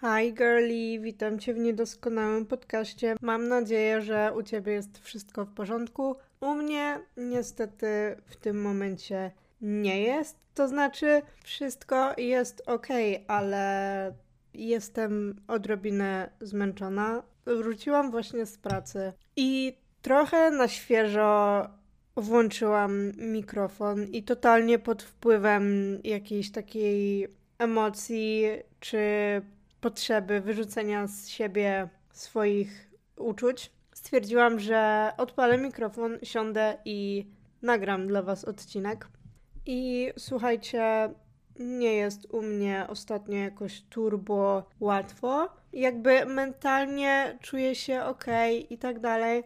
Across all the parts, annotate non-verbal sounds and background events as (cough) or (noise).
Hi girlie, witam Cię w niedoskonałym podcaście. Mam nadzieję, że u Ciebie jest wszystko w porządku. U mnie niestety w tym momencie nie jest. To znaczy, wszystko jest ok, ale jestem odrobinę zmęczona. Wróciłam właśnie z pracy i trochę na świeżo włączyłam mikrofon i totalnie pod wpływem jakiejś takiej emocji czy potrzeby wyrzucenia z siebie swoich uczuć, stwierdziłam, że odpalę mikrofon, siądę i nagram dla Was odcinek. I słuchajcie, nie jest u mnie ostatnio jakoś turbo łatwo. Jakby mentalnie czuję się ok i tak dalej.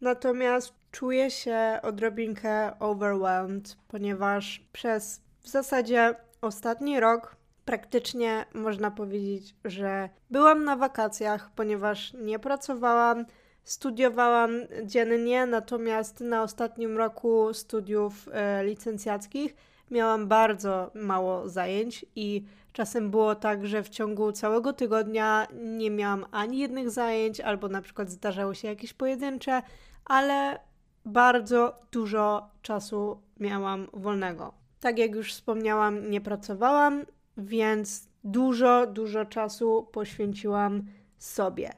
Natomiast czuję się odrobinkę overwhelmed, ponieważ przez w zasadzie ostatni rok praktycznie można powiedzieć, że byłam na wakacjach, ponieważ nie pracowałam, studiowałam dziennie, natomiast na ostatnim roku studiów e, licencjackich miałam bardzo mało zajęć i czasem było tak, że w ciągu całego tygodnia nie miałam ani jednych zajęć, albo na przykład zdarzały się jakieś pojedyncze, ale bardzo dużo czasu miałam wolnego. Tak jak już wspomniałam, nie pracowałam, więc dużo, dużo czasu poświęciłam sobie.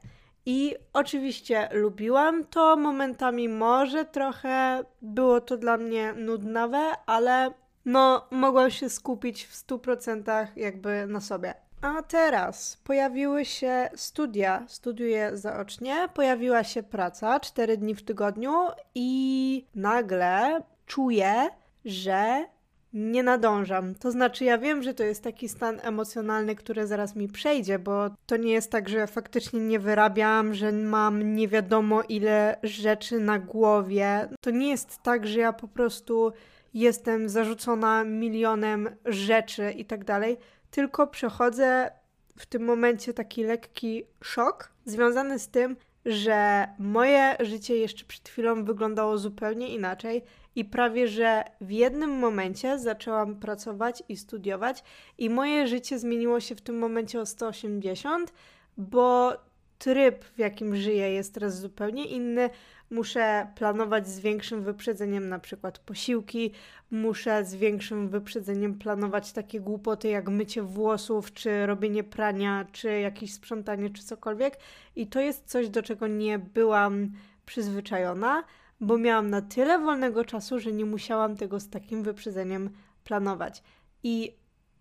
I oczywiście lubiłam to, momentami może trochę było to dla mnie nudnawe, ale no mogłam się skupić w 100% jakby na sobie. A teraz pojawiły się studia, studiuję zaocznie, pojawiła się praca 4 dni w tygodniu i nagle czuję, że nie nadążam. To znaczy, ja wiem, że to jest taki stan emocjonalny, który zaraz mi przejdzie, bo to nie jest tak, że faktycznie nie wyrabiam, że mam nie wiadomo ile rzeczy na głowie. To nie jest tak, że ja po prostu jestem zarzucona milionem rzeczy i tak dalej, tylko przechodzę w tym momencie taki lekki szok związany z tym, że moje życie jeszcze przed chwilą wyglądało zupełnie inaczej i prawie że w jednym momencie zaczęłam pracować i studiować, i moje życie zmieniło się w tym momencie o 180, bo tryb, w jakim żyję, jest teraz zupełnie inny. Muszę planować z większym wyprzedzeniem na przykład posiłki, muszę z większym wyprzedzeniem planować takie głupoty jak mycie włosów, czy robienie prania, czy jakieś sprzątanie, czy cokolwiek. I to jest coś, do czego nie byłam przyzwyczajona bo miałam na tyle wolnego czasu, że nie musiałam tego z takim wyprzedzeniem planować. I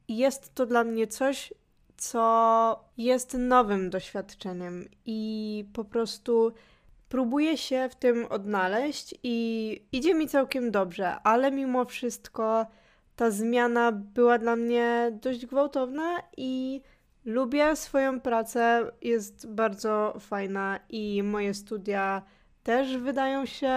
jest to dla mnie coś, co jest nowym doświadczeniem i po prostu próbuję się w tym odnaleźć i idzie mi całkiem dobrze, ale mimo wszystko ta zmiana była dla mnie dość gwałtowna i lubię swoją pracę, jest bardzo fajna i moje studia też wydają się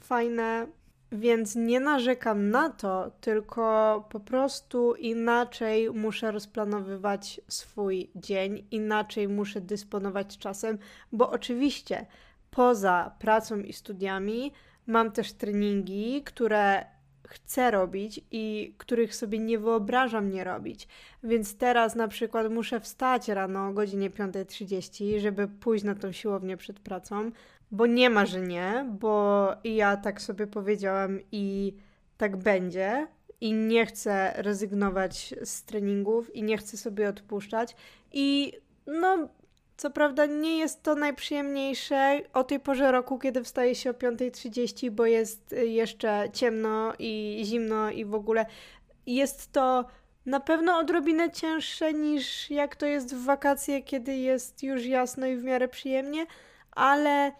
fajne, więc nie narzekam na to, tylko po prostu inaczej muszę rozplanowywać swój dzień, inaczej muszę dysponować czasem, bo oczywiście poza pracą i studiami mam też treningi, które chcę robić i których sobie nie wyobrażam nie robić. Więc teraz na przykład muszę wstać rano o godzinie 5.30, żeby pójść na tą siłownię przed pracą, bo nie ma, że nie, bo ja tak sobie powiedziałam i tak będzie. I nie chcę rezygnować z treningów i nie chcę sobie odpuszczać. I no, co prawda nie jest to najprzyjemniejsze o tej porze roku, kiedy wstaje się o 5.30, bo jest jeszcze ciemno i zimno i w ogóle jest to na pewno odrobinę cięższe niż jak to jest w wakacje, kiedy jest już jasno i w miarę przyjemnie, ale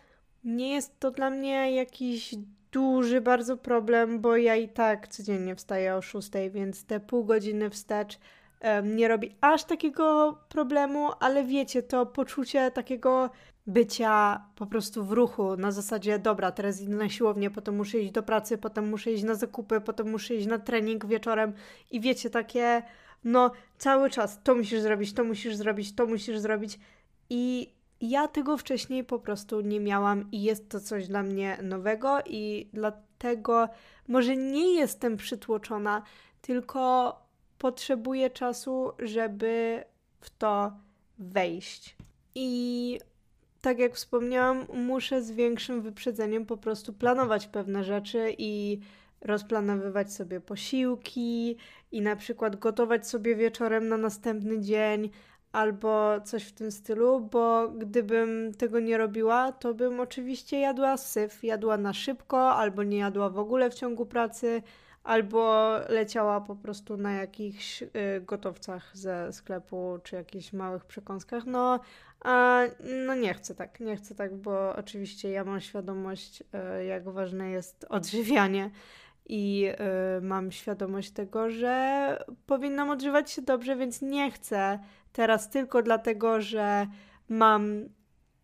nie jest to dla mnie jakiś duży bardzo problem, bo ja i tak codziennie wstaję o 6, więc te pół godziny wstecz um, nie robi aż takiego problemu, ale wiecie, to poczucie takiego bycia po prostu w ruchu, na zasadzie dobra, teraz idę na siłownię, potem muszę iść do pracy, potem muszę iść na zakupy, potem muszę iść na trening wieczorem i wiecie, takie no cały czas to musisz zrobić, to musisz zrobić, to musisz zrobić i ja tego wcześniej po prostu nie miałam i jest to coś dla mnie nowego i dlatego może nie jestem przytłoczona, tylko potrzebuję czasu, żeby w to wejść. I tak jak wspomniałam, muszę z większym wyprzedzeniem po prostu planować pewne rzeczy i rozplanowywać sobie posiłki i na przykład gotować sobie wieczorem na następny dzień albo coś w tym stylu, bo gdybym tego nie robiła, to bym oczywiście jadła syf, jadła na szybko albo nie jadła w ogóle w ciągu pracy albo leciała po prostu na jakichś y, gotowcach ze sklepu czy jakichś małych przekąskach. No, a no nie chcę tak, nie chcę tak, bo oczywiście ja mam świadomość, y, jak ważne jest odżywianie i y, mam świadomość tego, że powinnam odżywać się dobrze, więc nie chcę teraz tylko dlatego, że mam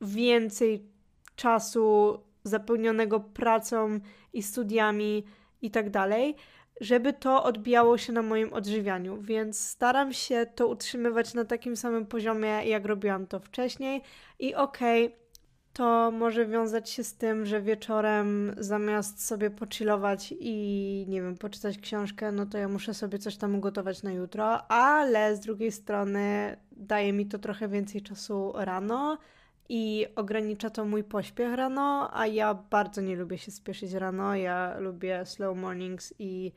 więcej czasu zapełnionego pracą i studiami i tak dalej, żeby to odbijało się na moim odżywianiu, więc staram się to utrzymywać na takim samym poziomie, jak robiłam to wcześniej. I okej, okay, to może wiązać się z tym, że wieczorem zamiast sobie pochillować i nie wiem, poczytać książkę, no to ja muszę sobie coś tam ugotować na jutro, ale z drugiej strony daje mi to trochę więcej czasu rano i ogranicza to mój pośpiech rano, a ja bardzo nie lubię się spieszyć rano. Ja lubię slow mornings i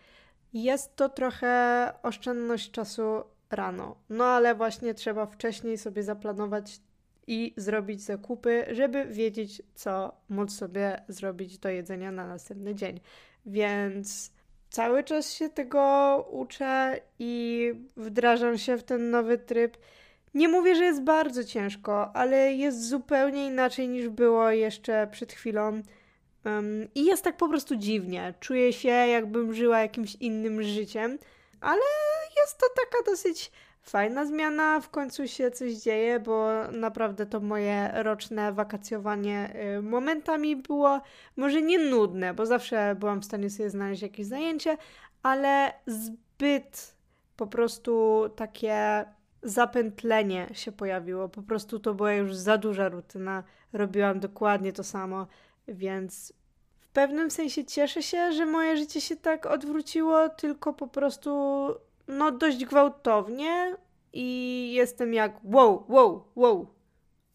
jest to trochę oszczędność czasu rano. No ale właśnie trzeba wcześniej sobie zaplanować i zrobić zakupy, żeby wiedzieć, co móc sobie zrobić do jedzenia na następny dzień. Więc cały czas się tego uczę i wdrażam się w ten nowy tryb. Nie mówię, że jest bardzo ciężko, ale jest zupełnie inaczej niż było jeszcze przed chwilą. Um, I jest tak po prostu dziwnie. Czuję się, jakbym żyła jakimś innym życiem, ale jest to taka dosyć fajna zmiana. W końcu się coś dzieje, bo naprawdę to moje roczne wakacjowanie y, momentami było może nie nudne, bo zawsze byłam w stanie sobie znaleźć jakieś zajęcie, ale zbyt po prostu takie zapętlenie się pojawiło. Po prostu to była już za duża rutyna. Robiłam dokładnie to samo, więc w pewnym sensie cieszę się, że moje życie się tak odwróciło, tylko po prostu no dość gwałtownie i jestem jak wow, wow, wow.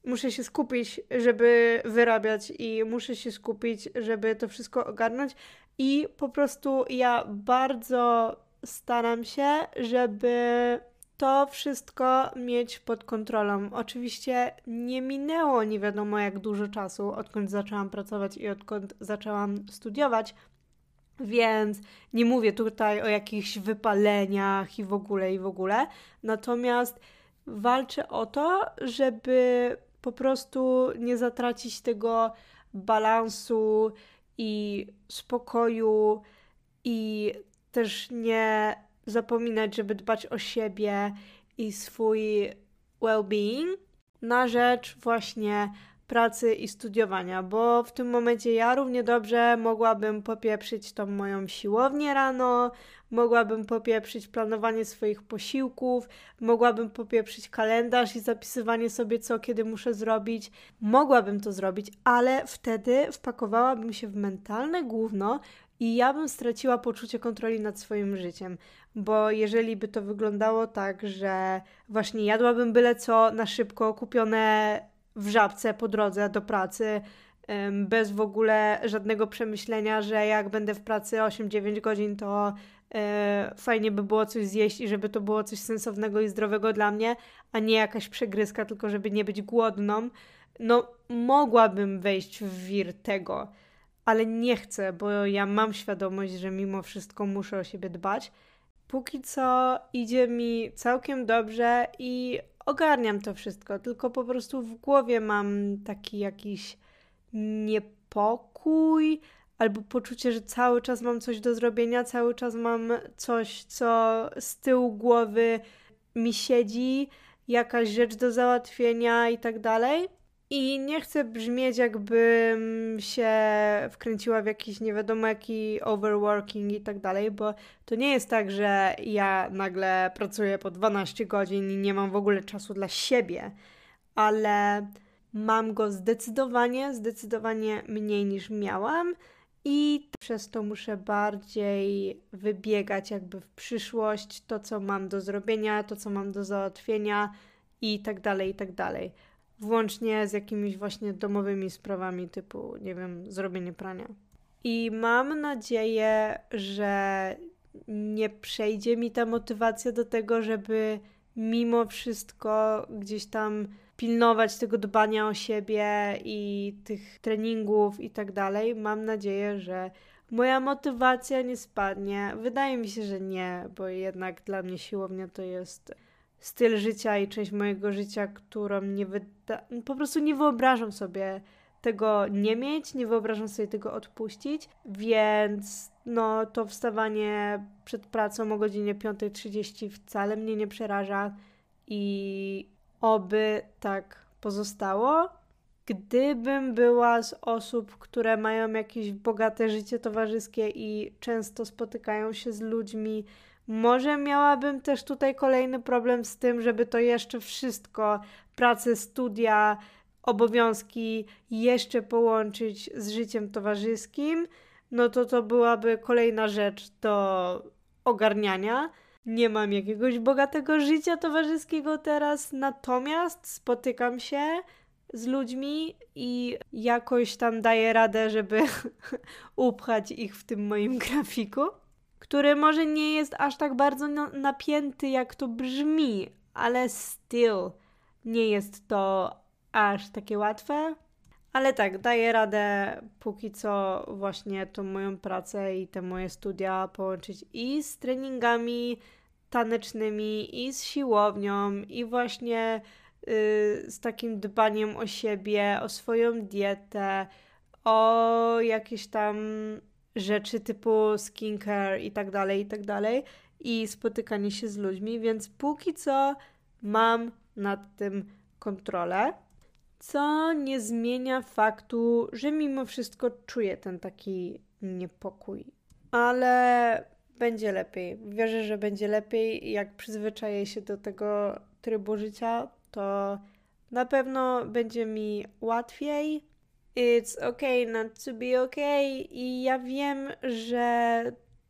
Muszę się skupić, żeby wyrabiać i muszę się skupić, żeby to wszystko ogarnąć i po prostu ja bardzo staram się, żeby to wszystko mieć pod kontrolą. Oczywiście nie minęło nie wiadomo jak dużo czasu, odkąd zaczęłam pracować i odkąd zaczęłam studiować, więc nie mówię tutaj o jakichś wypaleniach i w ogóle, i w ogóle. Natomiast walczę o to, żeby po prostu nie zatracić tego balansu i spokoju i też nie zapominać, żeby dbać o siebie i swój well-being na rzecz właśnie pracy i studiowania, bo w tym momencie ja równie dobrze mogłabym popieprzyć tą moją siłownię rano, mogłabym popieprzyć planowanie swoich posiłków, mogłabym popieprzyć kalendarz i zapisywanie sobie co kiedy muszę zrobić. Mogłabym to zrobić, ale wtedy wpakowałabym się w mentalne główno i ja bym straciła poczucie kontroli nad swoim życiem, bo jeżeli by to wyglądało tak, że właśnie jadłabym byle co na szybko kupione w żabce po drodze do pracy, bez w ogóle żadnego przemyślenia, że jak będę w pracy 8-9 godzin, to e, fajnie by było coś zjeść i żeby to było coś sensownego i zdrowego dla mnie, a nie jakaś przegryzka, tylko żeby nie być głodną. No, mogłabym wejść w wir tego, ale nie chcę, bo ja mam świadomość, że mimo wszystko muszę o siebie dbać. Póki co idzie mi całkiem dobrze i ogarniam to wszystko, tylko po prostu w głowie mam taki jakiś niepokój albo poczucie, że cały czas mam coś do zrobienia, cały czas mam coś, co z tyłu głowy mi siedzi, jakaś rzecz do załatwienia i tak dalej. I nie chcę brzmieć, jakbym się wkręciła w jakiś nie wiadomo jaki overworking i tak dalej, bo to nie jest tak, że ja nagle pracuję po 12 godzin i nie mam w ogóle czasu dla siebie, ale mam go zdecydowanie, zdecydowanie mniej niż miałam i przez to muszę bardziej wybiegać jakby w przyszłość to, co mam do zrobienia, to, co mam do załatwienia i tak dalej, i tak dalej. Włącznie z jakimiś właśnie domowymi sprawami typu, nie wiem, zrobienie prania. I mam nadzieję, że nie przejdzie mi ta motywacja do tego, żeby mimo wszystko gdzieś tam pilnować tego dbania o siebie i tych treningów i tak dalej. Mam nadzieję, że moja motywacja nie spadnie. Wydaje mi się, że nie, bo jednak dla mnie siłownia to jest styl życia i część mojego życia, którą nie wyda... po prostu nie wyobrażam sobie tego nie mieć, nie wyobrażam sobie tego odpuścić, więc no to wstawanie przed pracą o godzinie 5.30 wcale mnie nie przeraża i oby tak pozostało. Gdybym była z osób, które mają jakieś bogate życie towarzyskie i często spotykają się z ludźmi, może miałabym też tutaj kolejny problem z tym, żeby to jeszcze wszystko, pracę, studia, obowiązki jeszcze połączyć z życiem towarzyskim, no to to byłaby kolejna rzecz do ogarniania. Nie mam jakiegoś bogatego życia towarzyskiego teraz, natomiast spotykam się z ludźmi i jakoś tam daję radę, żeby (laughs) upchać ich w tym moim grafiku, który może nie jest aż tak bardzo napięty, jak to brzmi, ale still nie jest to aż takie łatwe. Ale tak, daję radę póki co właśnie tą moją pracę i te moje studia połączyć i z treningami tanecznymi, i z siłownią, i właśnie yy, z takim dbaniem o siebie, o swoją dietę, o jakieś tam rzeczy typu skincare i tak dalej, i tak dalej, i spotykanie się z ludźmi, więc póki co mam nad tym kontrolę co nie zmienia faktu, że mimo wszystko czuję ten taki niepokój. Ale będzie lepiej. Wierzę, że będzie lepiej. Jak przyzwyczaję się do tego trybu życia, to na pewno będzie mi łatwiej. It's okay not to be okay. I ja wiem, że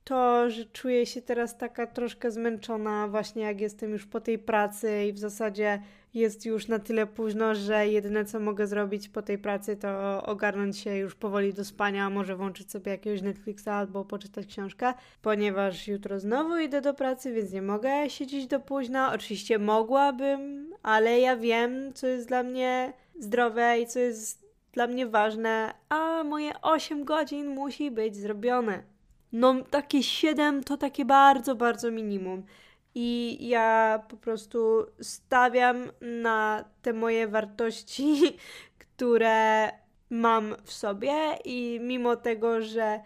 to, że czuję się teraz taka troszkę zmęczona, właśnie jak jestem już po tej pracy i w zasadzie jest już na tyle późno, że jedyne co mogę zrobić po tej pracy to ogarnąć się już powoli do spania, może włączyć sobie jakiegoś Netflixa albo poczytać książkę, ponieważ jutro znowu idę do pracy, więc nie mogę siedzieć do późna. Oczywiście mogłabym, ale ja wiem, co jest dla mnie zdrowe i co jest dla mnie ważne, a moje 8 godzin musi być zrobione. No, takie 7 to takie bardzo, bardzo minimum i ja po prostu stawiam na te moje wartości, (laughs) które mam w sobie i mimo tego, że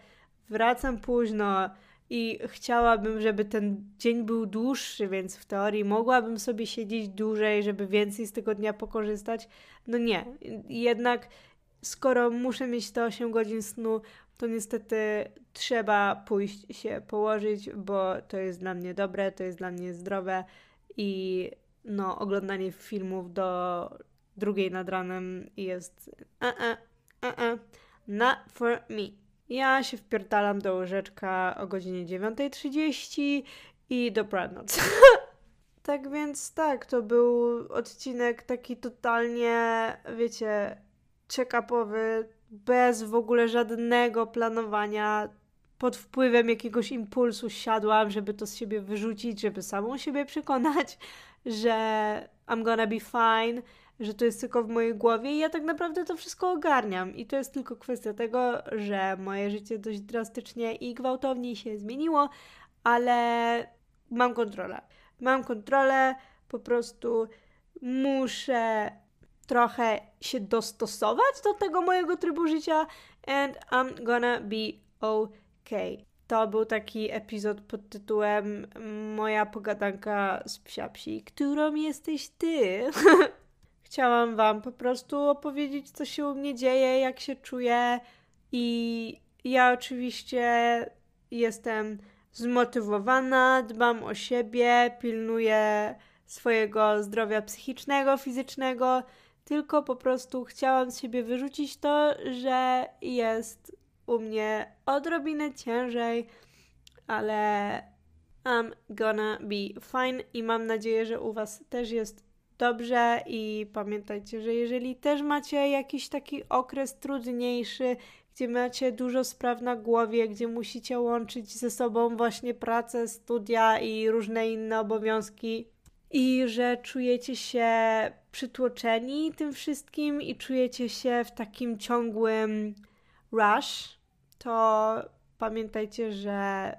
wracam późno i chciałabym, żeby ten dzień był dłuższy, więc w teorii mogłabym sobie siedzieć dłużej, żeby więcej z tego dnia pokorzystać. No nie, jednak skoro muszę mieć te 8 godzin snu, to niestety trzeba pójść się położyć, bo to jest dla mnie dobre, to jest dla mnie zdrowe i no, oglądanie filmów do drugiej nad ranem jest uh -uh, uh -uh, not for me. Ja się wpierdalam do łóżeczka o godzinie 9.30 i dobranoc. (laughs) tak więc tak, to był odcinek taki totalnie, wiecie, check-upowy, bez w ogóle żadnego planowania, pod wpływem jakiegoś impulsu siadłam, żeby to z siebie wyrzucić, żeby samą siebie przekonać, (laughs) że I'm gonna be fine, że to jest tylko w mojej głowie i ja tak naprawdę to wszystko ogarniam. I to jest tylko kwestia tego, że moje życie dość drastycznie i gwałtownie się zmieniło, ale mam kontrolę. Mam kontrolę, po prostu muszę trochę się dostosować do tego mojego trybu życia and I'm gonna be okay. To był taki epizod pod tytułem Moja pogadanka z psiapsi, którą jesteś ty. (laughs) Chciałam wam po prostu opowiedzieć, co się u mnie dzieje, jak się czuję i ja oczywiście jestem zmotywowana, dbam o siebie, pilnuję swojego zdrowia psychicznego, fizycznego tylko po prostu chciałam z siebie wyrzucić to, że jest u mnie odrobinę ciężej, ale I'm gonna be fine i mam nadzieję, że u Was też jest dobrze i pamiętajcie, że jeżeli też macie jakiś taki okres trudniejszy, gdzie macie dużo spraw na głowie, gdzie musicie łączyć ze sobą właśnie pracę, studia i różne inne obowiązki, i że czujecie się przytłoczeni tym wszystkim i czujecie się w takim ciągłym rush, to pamiętajcie, że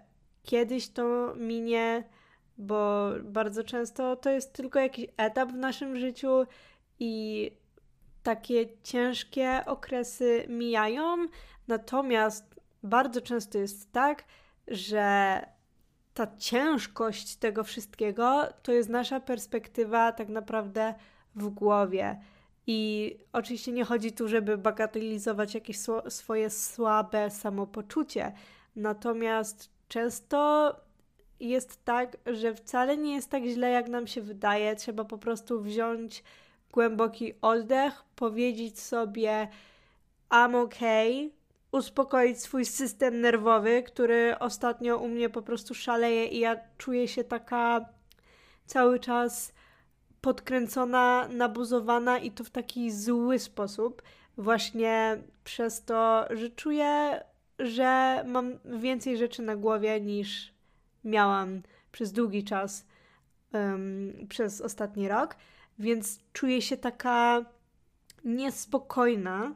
kiedyś to minie, bo bardzo często to jest tylko jakiś etap w naszym życiu i takie ciężkie okresy mijają, natomiast bardzo często jest tak, że ta ciężkość tego wszystkiego to jest nasza perspektywa tak naprawdę w głowie. I oczywiście nie chodzi tu, żeby bagatelizować jakieś swoje słabe samopoczucie. Natomiast często jest tak, że wcale nie jest tak źle, jak nam się wydaje. Trzeba po prostu wziąć głęboki oddech, powiedzieć sobie: I'm okay, uspokoić swój system nerwowy, który ostatnio u mnie po prostu szaleje i ja czuję się taka cały czas podkręcona, nabuzowana i to w taki zły sposób. Właśnie przez to, że czuję, że mam więcej rzeczy na głowie niż miałam przez długi czas, um, przez ostatni rok, więc czuję się taka niespokojna,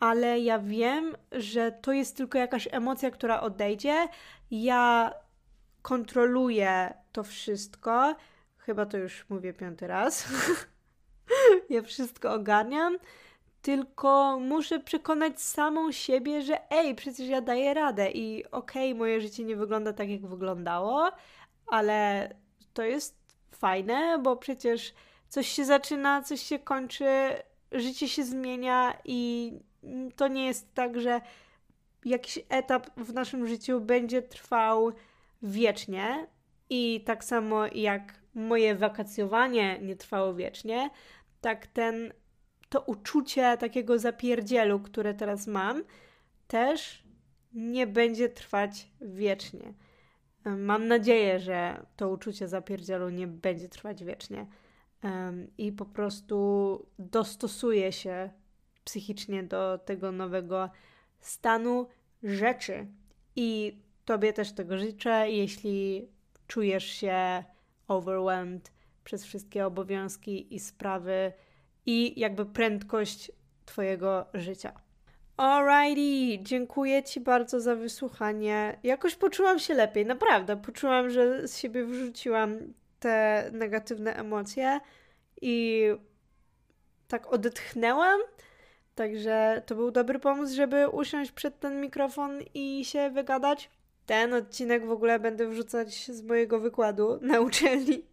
ale ja wiem, że to jest tylko jakaś emocja, która odejdzie. Ja kontroluję to wszystko. Chyba to już mówię piąty raz. (laughs) ja wszystko ogarniam. Tylko muszę przekonać samą siebie, że ej, przecież ja daję radę i okej, okay, moje życie nie wygląda tak, jak wyglądało, ale to jest fajne, bo przecież coś się zaczyna, coś się kończy, życie się zmienia i to nie jest tak, że jakiś etap w naszym życiu będzie trwał wiecznie i tak samo jak moje wakacjowanie nie trwało wiecznie, tak ten to uczucie takiego zapierdzielu, które teraz mam, też nie będzie trwać wiecznie. Mam nadzieję, że to uczucie zapierdzielu nie będzie trwać wiecznie i po prostu dostosuje się psychicznie do tego nowego stanu rzeczy. I Tobie też tego życzę, jeśli czujesz się overwhelmed przez wszystkie obowiązki i sprawy i jakby prędkość Twojego życia. Alrighty, dziękuję Ci bardzo za wysłuchanie. Jakoś poczułam się lepiej, naprawdę. Poczułam, że z siebie wyrzuciłam te negatywne emocje i tak odetchnęłam Także to był dobry pomysł, żeby usiąść przed ten mikrofon i się wygadać. Ten odcinek w ogóle będę wrzucać z mojego wykładu (laughs) na uczelni.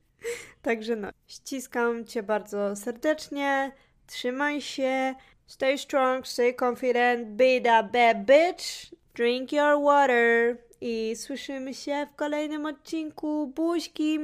Także no, ściskam Cię bardzo serdecznie. Trzymaj się. Stay strong, stay confident, be that bad bitch. Drink your water. I słyszymy się w kolejnym odcinku. Buźki!